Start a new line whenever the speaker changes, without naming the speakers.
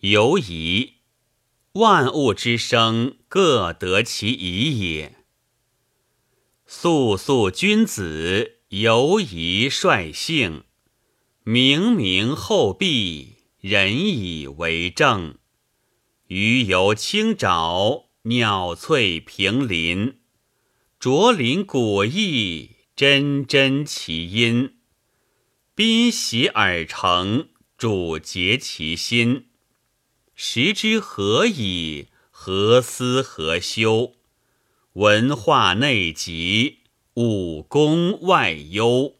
犹疑，万物之生各得其宜也。肃肃君子，犹疑率性；明明后必，人以为正。鱼游清沼，鸟翠平林。卓林古意，真真其音。宾喜尔成，主结其心。时之何以？何思何修？文化内集，武功外忧。